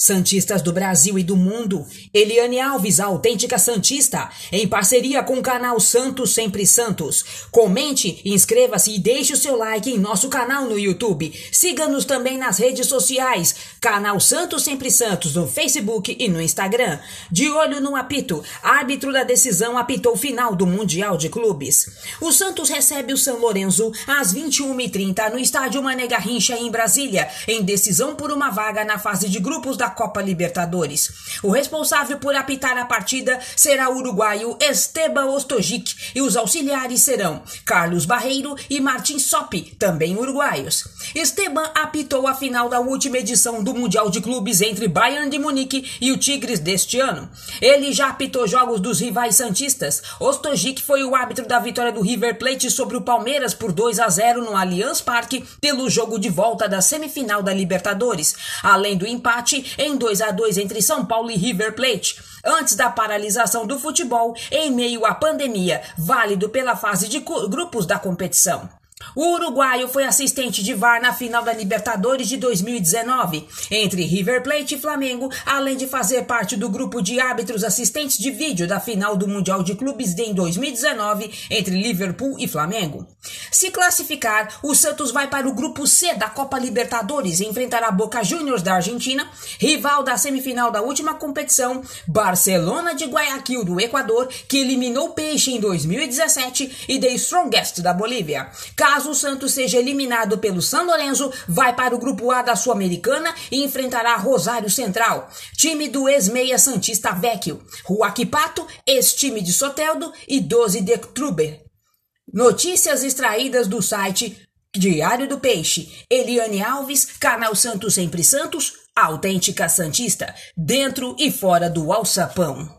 Santistas do Brasil e do mundo, Eliane Alves, a autêntica Santista, em parceria com o canal Santos Sempre Santos. Comente, inscreva-se e deixe o seu like em nosso canal no YouTube. Siga-nos também nas redes sociais, canal Santos Sempre Santos no Facebook e no Instagram. De olho no apito, árbitro da decisão apitou final do Mundial de Clubes. O Santos recebe o São Lourenço às 21h30 no estádio Mané Garrincha em Brasília, em decisão por uma vaga na fase de grupos da Copa Libertadores. O responsável por apitar a partida será o uruguaio Esteban Ostojic e os auxiliares serão Carlos Barreiro e Martin Soppi, também uruguaios. Esteban apitou a final da última edição do Mundial de Clubes entre Bayern de Munique e o Tigres deste ano. Ele já apitou jogos dos rivais santistas. Ostojic foi o árbitro da vitória do River Plate sobre o Palmeiras por 2 a 0 no Allianz Parque pelo jogo de volta da semifinal da Libertadores, além do empate em 2 a 2 entre São Paulo e River Plate, antes da paralisação do futebol em meio à pandemia, válido pela fase de grupos da competição. O uruguaio foi assistente de VAR na final da Libertadores de 2019, entre River Plate e Flamengo, além de fazer parte do grupo de árbitros assistentes de vídeo da final do Mundial de Clubes de 2019, entre Liverpool e Flamengo. Se classificar, o Santos vai para o grupo C da Copa Libertadores e enfrentará Boca Juniors da Argentina, rival da semifinal da última competição, Barcelona de Guayaquil do Equador, que eliminou Peixe em 2017, e The Strongest da Bolívia. Caso o Santos seja eliminado pelo São Lourenço, vai para o grupo A da Sul-Americana e enfrentará Rosário Central, time do ex-meia Santista Vecchio, Pato, ex-time de Soteldo e 12 de Truber. Notícias extraídas do site Diário do Peixe. Eliane Alves, Canal Santos Sempre Santos, autêntica Santista, dentro e fora do alçapão.